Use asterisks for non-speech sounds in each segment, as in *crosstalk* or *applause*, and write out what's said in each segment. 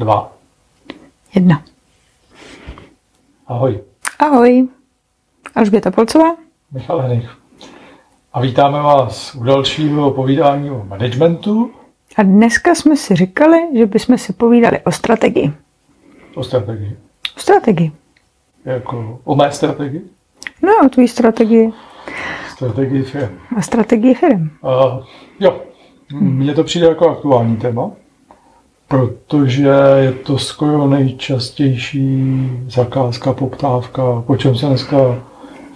dva. Jedna. Ahoj, Ahoj. Alžběta Polcová. Michal Henich. A vítáme vás u dalšího povídání o managementu, A dneska jsme si říkali, že bychom si povídali o strategii. o strategii. O strategii. Jako o mé strategii, No, o tvý strategii. strategii firm. A strategii firm. Uh, jo, mně to přijde jako aktuální téma, protože je to skoro nejčastější zakázka, poptávka, po čem se dneska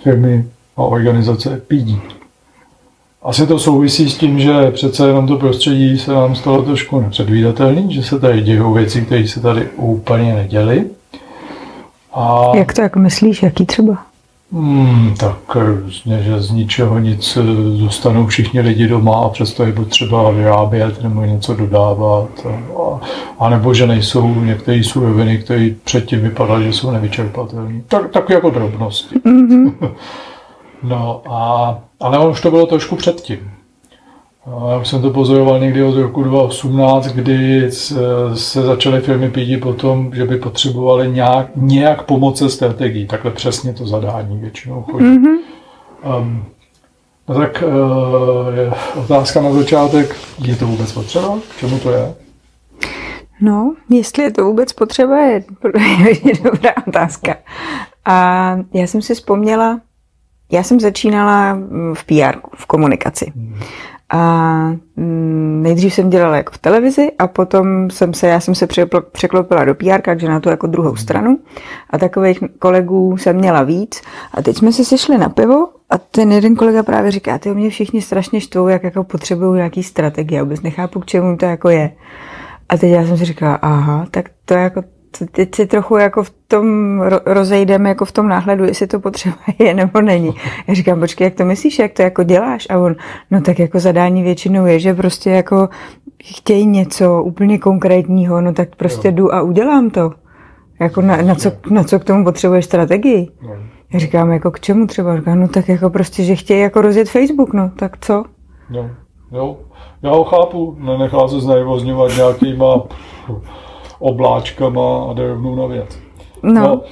firmy a organizace pídí. Asi to souvisí s tím, že přece jenom to prostředí se nám stalo trošku nepředvídatelný, že se tady dějou věci, které se tady úplně neděly. A Jak to jako myslíš, jaký třeba? Hmm, tak různě, že z ničeho nic eh, zůstanou všichni lidi doma a přesto je potřeba vyrábět nebo něco dodávat. A, a nebo že nejsou některé suroviny, které předtím vypadaly, že jsou nevyčerpatelné. Tak, tak jako drobnosti. Mm-hmm. *laughs* No a, ale už to bylo trošku předtím. Já už jsem to pozoroval někdy od roku 2018, kdy se, se začaly firmy pídit po tom, že by potřebovaly nějak, nějak pomoci strategii. Takhle přesně to zadání většinou chodí. Mm-hmm. Um, no tak uh, je otázka na začátek, je to vůbec potřeba? K čemu to je? No, jestli je to vůbec potřeba, je, *laughs* je dobrá otázka. A já jsem si vzpomněla, já jsem začínala v PR, v komunikaci. A mm, nejdřív jsem dělala jako v televizi a potom jsem se, já jsem se překlopila do PR, takže na to jako druhou stranu. A takových kolegů jsem měla víc. A teď jsme se sešli na pivo a ten jeden kolega právě říká, ty mě všichni strašně štvou, jak jako potřebují nějaký strategie. Vůbec nechápu, k čemu to jako je. A teď já jsem si říkala, aha, tak to jako teď si trochu jako v tom ro- rozejdeme jako v tom náhledu, jestli to potřeba je *laughs* nebo není. Já říkám, počkej, jak to myslíš, jak to jako děláš? A on, no tak jako zadání většinou je, že prostě jako chtějí něco úplně konkrétního, no tak prostě Jo. jdu a udělám to. Jako na, na, co, na co k tomu potřebuješ strategii? No, Já říkám, jako k čemu třeba? Říkám, no tak jako prostě, že chtějí jako rozjet Facebook, no tak co? no, jo, já ho chápu, nenechá se znervozňovat nějakýma obláčkama a jde rovnou na věc. No.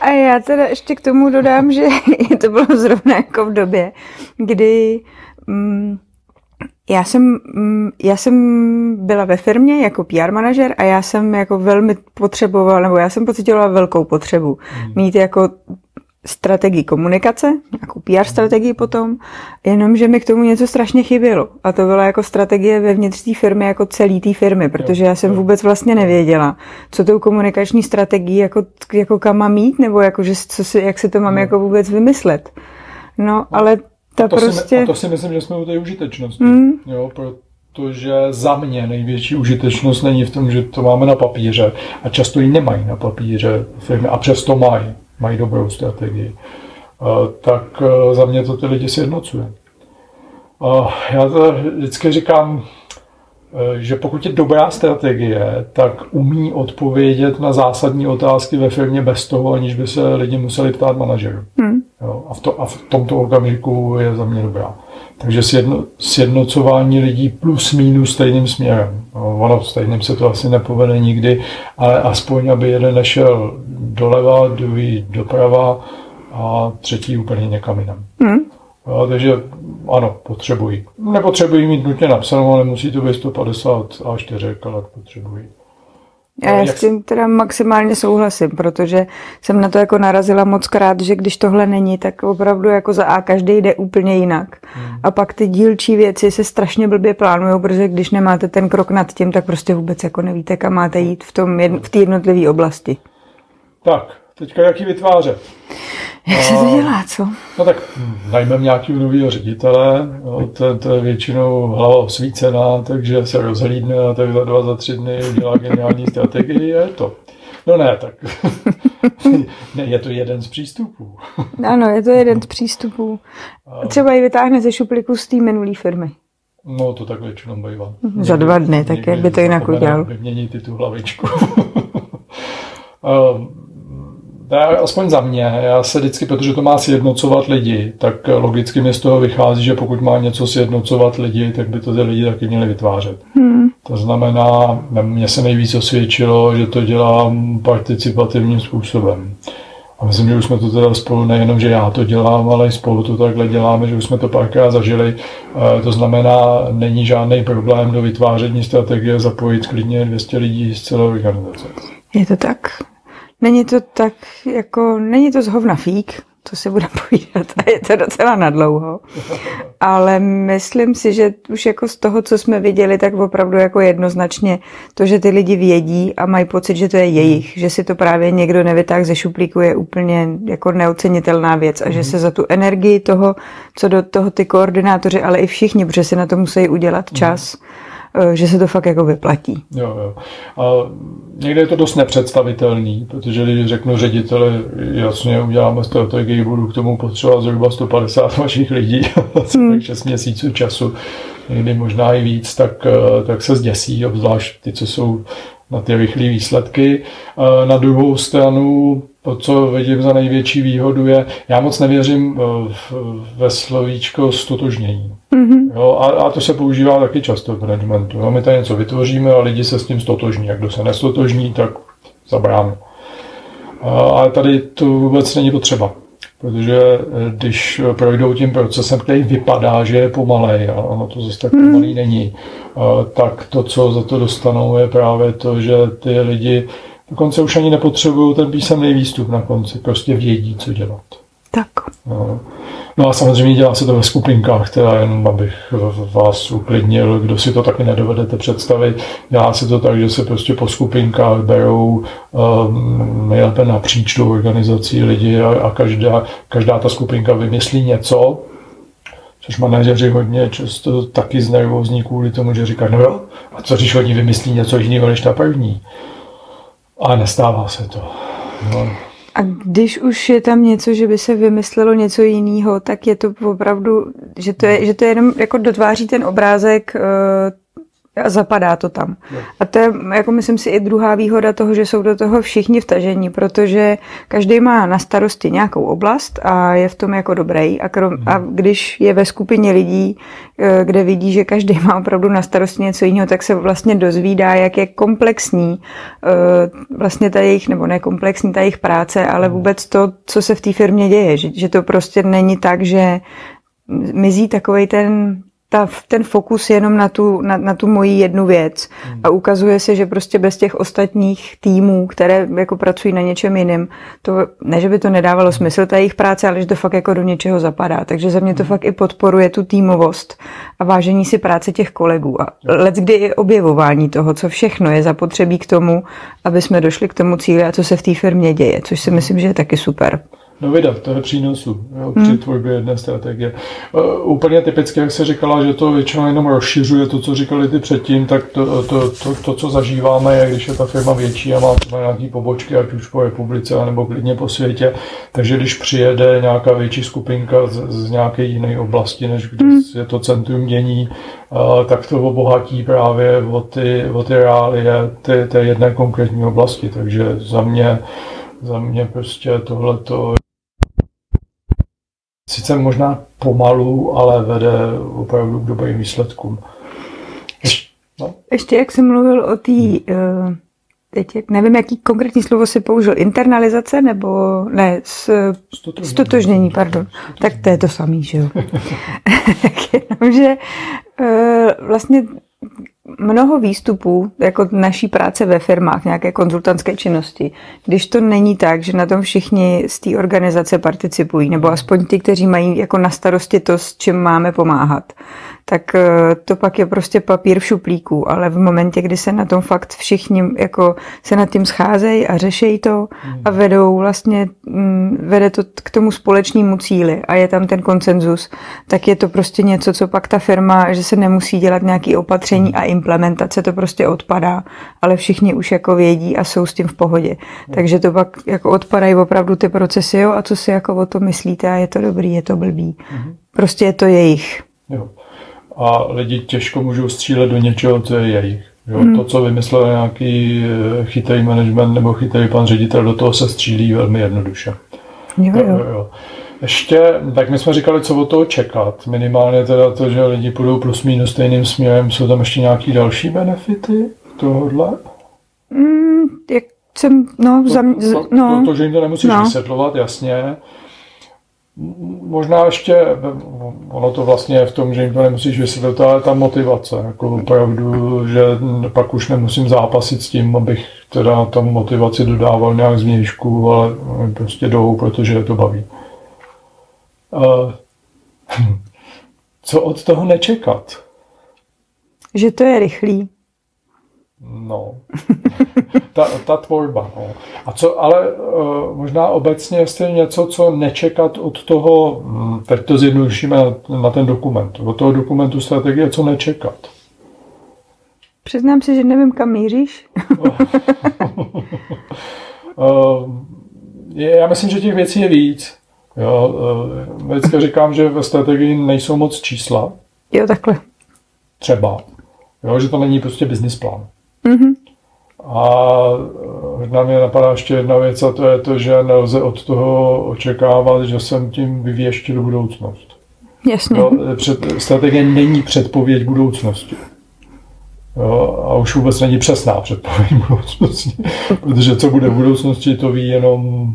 A já teda ještě k tomu dodám, že *laughs* to bylo zrovna jako v době, kdy mm, já jsem, mm, já jsem byla ve firmě jako PR manažer a já jsem jako velmi potřebovala, nebo já jsem pocitovala velkou potřebu mít jako strategii komunikace, jako PR strategii potom, jenomže mi k tomu něco strašně chybělo. A to byla jako strategie vevnitř té firmy, jako celý té firmy, protože já jsem vůbec vlastně nevěděla, co tou komunikační strategii jako, jako kam mám mít, nebo jako, že, co si, jak si to mám No. jako vůbec vymyslet. No, ale ta to prostě... si, a to si myslím, že jsme u té užitečnosti. Mm. Jo, protože za mě největší užitečnost není v tom, že to máme na papíře a často ji nemají na papíře firmy a přesto mají, mají dobrou strategii. Tak eh, za mě to ty lidi sjednocuje. Já to vždycky říkám, eh, že pokud je dobrá strategie, tak umí odpovědět na zásadní otázky ve firmě bez toho, aniž by se lidi museli ptát manažerů. Hm. Jo, a, v to, a v tomto okamžiku je za mě dobrá. Takže sjedno, sjednocování lidí plus minus stejným směrem. No, ono stejným se to asi nepovede nikdy, ale aspoň, aby jeden nešel doleva, druhý doprava a třetí úplně někam jinam. Hm. Jo, takže ano, potřebují. Nepotřebují mít nutně napsanou, ale musí to být 150 A4, ale potřebují. A já s tím teda maximálně souhlasím, protože jsem na to jako narazila moc krát, že když tohle není, tak opravdu jako za A každý jde úplně jinak. Hmm. A pak ty dílčí věci se strašně blbě plánují, protože když nemáte ten krok nad tím, tak prostě vůbec jako nevíte, kam máte jít v, tom jedn- v té jednotlivé oblasti. Tak, teďka jak ji vytvářet? Jak se to dělá, co? No tak najmeme nějakého nového ředitele, jo, to, to je většinou hlava osvícená, takže se rozhlídne a tak za dva, za tři dny udělá geniální *laughs* strategii je to. No ne, tak *laughs* ne, je to jeden z přístupů. *laughs* Ano, je to jeden z přístupů. Třeba ji vytáhne ze šuplíku z té minulé firmy. No to tak většinou bývá. Za dva dny, tak jak by to jinak udělal? Vyměnit i tu hlavičku. Ehm, aspoň za mě, já se vždycky, protože to má sjednocovat lidi, tak logicky mi z toho vychází, že pokud má něco sjednocovat lidi, tak by to ty lidi taky měli vytvářet. Hmm. To znamená, mně se nejvíc osvědčilo, že to dělám participativním způsobem. A myslím, že už jsme to teda spolu, nejenom, že já to dělám, ale i spolu to takhle děláme, že už jsme to párkrát zažili. E, to znamená, není žádný problém do vytváření strategie zapojit klidně 200 lidí z celé organizace. Je to tak. Není to tak, jako, není to zhovna fík, to se bude *laughs* povídat a je to docela nadlouho. Ale myslím si, že už jako z toho, co jsme viděli, tak opravdu jako jednoznačně to, že ty lidi vědí a mají pocit, že to je jejich, že si to právě někdo nevytáh ze šuplíku je úplně jako neocenitelná věc a že mhm. se za tu energii toho, co do toho ty koordinátoři, ale i všichni, protože si na to musí udělat čas, mm že se to fakt jako vyplatí. Jo, jo. A někde je to dost nepředstavitelný, protože když řeknu řediteli, jasně uděláme strategii, budu k tomu potřebovat zhruba 150 *laughs* vašich lidí, *laughs* hmm. 6 měsíců času, někdy možná i víc, tak, eh, tak se zděsí, obzvlášť ty, co jsou na ty rychlé výsledky. Eh, na druhou stranu to, co vidím za největší výhodu, je, já moc nevěřím ve slovíčko stotožnění. Mm-hmm. Jo, a, a to se používá taky často v managementu. Jo. My tady něco vytvoříme a lidi se s tím stotožní. Jak kdo se nestotožní, tak zabrán. Ale tady to vůbec není potřeba. Protože eh, když projdou tím procesem, který vypadá, že je pomalej, a ono to zase tak mm. pomalý není, tak to, co za to dostanou, je právě to, že ty lidi dokonce už ani nepotřebují ten písemný výstup na konci, prostě vědí, co dělat. Tak. No. No a samozřejmě dělá se to ve skupinkách, teda jenom abych vás uklidnil, kdo si to taky nedovedete představit. Dělá se to tak, že se prostě po skupinkách berou um, nejlépe napříč tou organizací lidi a, a každá, každá ta skupinka vymyslí něco, což manažeři hodně často taky znervózní kvůli tomu, že říkají, no jo, a co když oni vymyslí něco jiného než ta první? A nestává se to. No. A když už je tam něco, že by se vymyslelo něco jiného, tak je to opravdu, že to je, že to je jenom jako dotváří ten obrázek uh, a zapadá to tam. A to je, jako myslím si, i druhá výhoda toho, že jsou do toho všichni vtažení, protože každý má na starosti nějakou oblast a je v tom jako dobrý. A, krom, a mhm. když je ve skupině lidí, eh, kde vidí, že každý má opravdu na starosti něco jiného, tak se vlastně dozvídá, jak je komplexní eh, vlastně ta jejich, nebo nekomplexní ta jejich práce, ale mhm. vůbec to, co se v té firmě děje. Že, že to prostě není tak, že mizí takový ten ta, ten fokus jenom na tu, na, na tu moji jednu věc. Hmm. A ukazuje se, že prostě bez těch ostatních týmů, které jako pracují na něčem jiném, to ne, že by to nedávalo smysl, ta jejich práce, ale že to fakt jako do něčeho zapadá. Takže za mě to hmm. fakt i podporuje tu týmovost a vážení si práce těch kolegů. A let kdy i objevování toho, co všechno je zapotřebí k tomu, aby jsme došli k tomu cíli a co se v té firmě děje, což si myslím, že je taky super. No vydat, to je přínosu jo, hmm. při tvorbě jedné strategie. Uh, úplně typicky, jak se říkala, že to většinou jenom rozšiřuje to, co říkali ty předtím, tak to, to, to, to co zažíváme, je, když je ta firma větší a má třeba nějaké pobočky, ať už po republice, nebo klidně po světě, takže když přijede nějaká větší skupinka z, z nějaké jiné oblasti, než kde hmm. je to centrum dění, uh, tak to obohatí právě o ty, o ty reálie té, té jedné konkrétní oblasti. Takže za mě za mě prostě tohleto sice možná pomalu, ale vede opravdu k dobrým výsledkům. Ještě, no? Ještě jak jsem mluvil o té, uh, teď jak, nevím, jaký konkrétní slovo si použil, internalizace nebo ne, s, stotožnění, stotožnění pardon. Stotožnění. Tak to je to samý, že jo. *laughs* Jenomže uh, vlastně mnoho výstupů jako naší práce ve firmách, nějaké konzultantské činnosti, když to není tak, že na tom všichni z té organizace participují, nebo aspoň ty, kteří mají jako na starosti to, s čím máme pomáhat, tak eh, to pak je prostě papír v šuplíku, ale v momentě, kdy se na tom fakt všichni jako se nad tím scházejí a řešejí to a hmm. vedou vlastně, mm, vede to k tomu společnému cíli a je tam ten konsenzus, tak je to prostě něco, co pak ta firma, že se nemusí dělat nějaké opatření a implementace, to prostě odpadá, ale všichni už jako vědí a jsou s tím v pohodě. Hmm. Takže to pak jako odpadají opravdu ty procesy, jo, a co si jako o to myslíte a je to dobrý, je to blbý. Hmm. Prostě je to jejich. Jo a lidi těžko můžou střílet do něčeho, co je jejich. Jo, hmm. To, co vymyslel nějaký eh, chytrý management nebo chytrý pan ředitel, do toho se střílí velmi jednoduše. Jo, jo. jo. Ještě, tak my jsme říkali, co od toho čekat. Minimálně teda to, že lidi půjdou plus minus stejným směrem. Jsou tam ještě nějaký další benefity tohohle? Mm, jak jsem, no, to, to, no. To, to, že jim to nemusíš no. vysvětlovat, jasně. Možná ještě, ono to vlastně je v tom, že jim to nemusíš vysvětlit, ale ta motivace, jako opravdu, že pak už nemusím zápasit s tím, abych teda tam motivaci dodával nějak z vnějšku, ale prostě jdou, protože je to baví. Uh, co od toho nečekat? Že to je rychlý. No, *laughs* ta, ta tvorba. No. A co, ale uh, možná obecně jestli něco, co nečekat od toho, hm, teď to zjednodušíme na, na ten dokument, od toho dokumentu strategie, co nečekat. Přiznám se, že nevím, kam míříš. uh, *laughs* je, já myslím, že těch věcí je víc. Jo, uh, vždycky říkám, že ve strategii nejsou moc čísla. Jo, takhle. Třeba. Jo, že to není prostě business plán. Mm-hmm. A možná mě napadá ještě jedna věc a to je to, že nelze od toho očekávat, že jsem tím vyvěštil budoucnost. Jasně. Jo, před, strategie není předpověď budoucnosti. Jo, a už vůbec není přesná předpověď *laughs* budoucnosti, protože co bude v budoucnosti, to ví jenom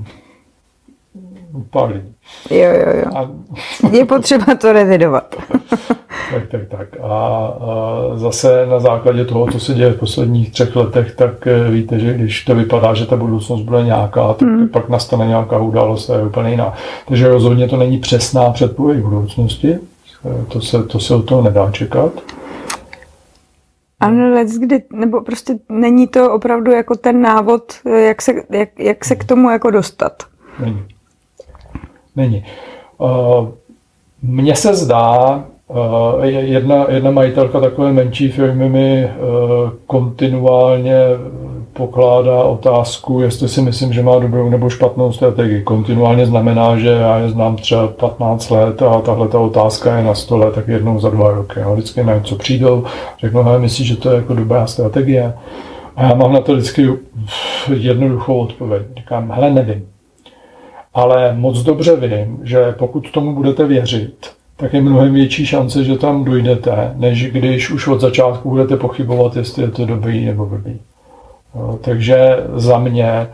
pár lidí. Jo, jo, jo. A... Je potřeba to revidovat. *laughs* tak, tak, tak. A, a zase na základě toho, co se děje v posledních třech letech, tak eh, víte, že když to vypadá, že ta budoucnost bude nějaká, tak hmm. pak nastane nějaká událost a je úplně jiná. Takže rozhodně to není přesná předpověď budoucnosti. Eh, to se, to se od toho nedá čekat. Ano, let kdy, nebo prostě není to opravdu jako ten návod, eh, jak se, jak, jak se k tomu jako dostat. Není. Není. Uh, mně se zdá, jedna, jedna majitelka takové menší firmy mi uh, kontinuálně pokládá otázku, jestli si myslím, že má dobrou nebo špatnou strategii. Kontinuálně znamená, že já je znám třeba 15 let a tahle ta otázka je na stole tak jednou za dva roky. A vždycky na něco přijdou, řeknou, hele, myslíš, že to je jako dobrá strategie? A já mám na to vždycky jednoduchou odpověď. Říkám, hele, nevím ale moc dobře vím, že pokud tomu budete věřit, tak je mnohem větší šance, že tam dojdete, než když už od začátku budete pochybovat, jestli je to dobrý nebo blbý. Takže za mě eh,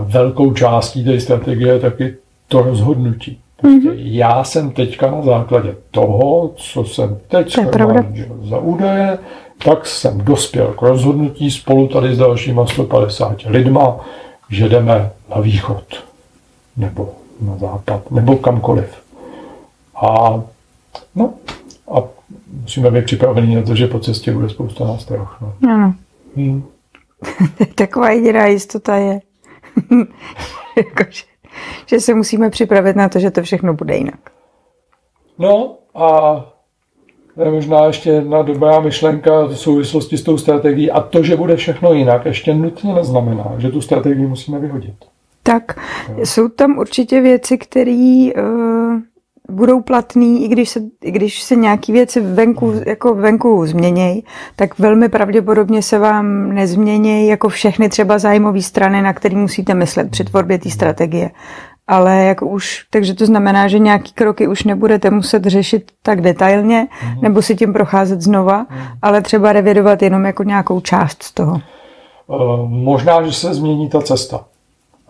velkou částí té strategie je taky to rozhodnutí. mm-hmm. Já jsem teďka na základě toho, co jsem teď za údaje, tak jsem dospěl k rozhodnutí spolu tady s dalšíma 150 lidma, že jdeme na východ nebo na západ, nebo kamkoliv. A, no, a musíme být připraveni na to, že po cestě bude spousta nástrojů. No. Ano. Hmm. *laughs* Taková jediná jistota je, *laughs* jako, že, že se musíme připravit na to, že to všechno bude jinak. No a to je možná ještě jedna dobrá myšlenka v souvislosti s tou strategií a to, že bude všechno jinak, ještě nutně neznamená, že tu strategii musíme vyhodit. Tak jsou tam určitě věci, které uh, budou platné, i když se, i když se nějaké věci venku, jako venku změnějí, tak velmi pravděpodobně se vám nezměnějí jako všechny třeba zájmové strany, na které musíte myslet při tvorbě té strategie. Ale jako už, takže to znamená, že nějaký kroky už nebudete muset řešit tak detailně, mm-hmm. nebo si tím procházet znova, mm-hmm. ale třeba revidovat jenom jako nějakou část z toho. Možná, že se změní ta cesta.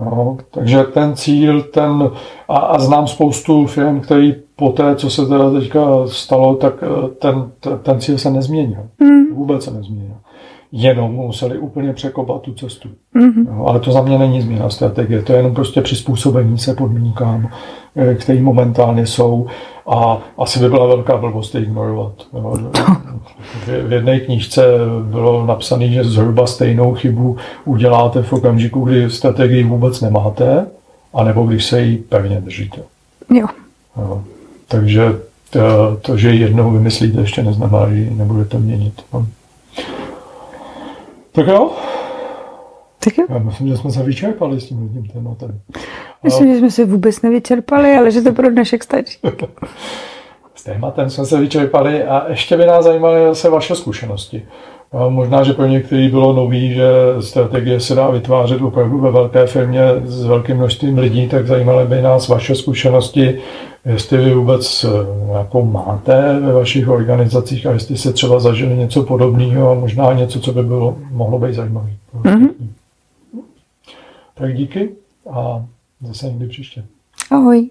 No, takže ten cíl, ten, a, a znám spoustu firm, který po té, co se teda teďka stalo, tak eh, ten, ten cíl se nezměnil. Mm. Vůbec se nezměnil. Jenom museli úplně překopat tu cestu. Mm-hmm. No, ale to za mě není změna strategie, to je jenom prostě přizpůsobení se podmínkám, eh, které momentálně jsou a asi by byla velká blbost je ignorovat. Jo. V jedné knížce bylo napsané, že zhruba stejnou chybu uděláte v okamžiku, kdy strategii vůbec nemáte, anebo když se jí pevně držíte. Jo. jo. Takže to, to, že jednou vymyslíte, ještě neznamená, že ji nebudete měnit. No. Tak jo. Tak jo. Já myslím, že jsme se vyčerpali s tím tím tématem. Myslím, že jsme se vůbec nevyčerpali, ale že to pro dnešek stačí. *laughs* S tématem jsme se vyčerpali a ještě by nás zajímaly zase vaše zkušenosti. A možná, že pro některý bylo nový, že strategie se dá vytvářet opravdu ve velké firmě s velkým množstvím lidí, tak zajímaly by nás vaše zkušenosti, jestli vy vůbec eh, nějakou máte ve vašich organizacích a jestli se třeba zažili něco podobného a možná něco, co by bylo, mohlo být zajímavé. Mm-hmm. Tak díky a zase někdy příště. Ahoj.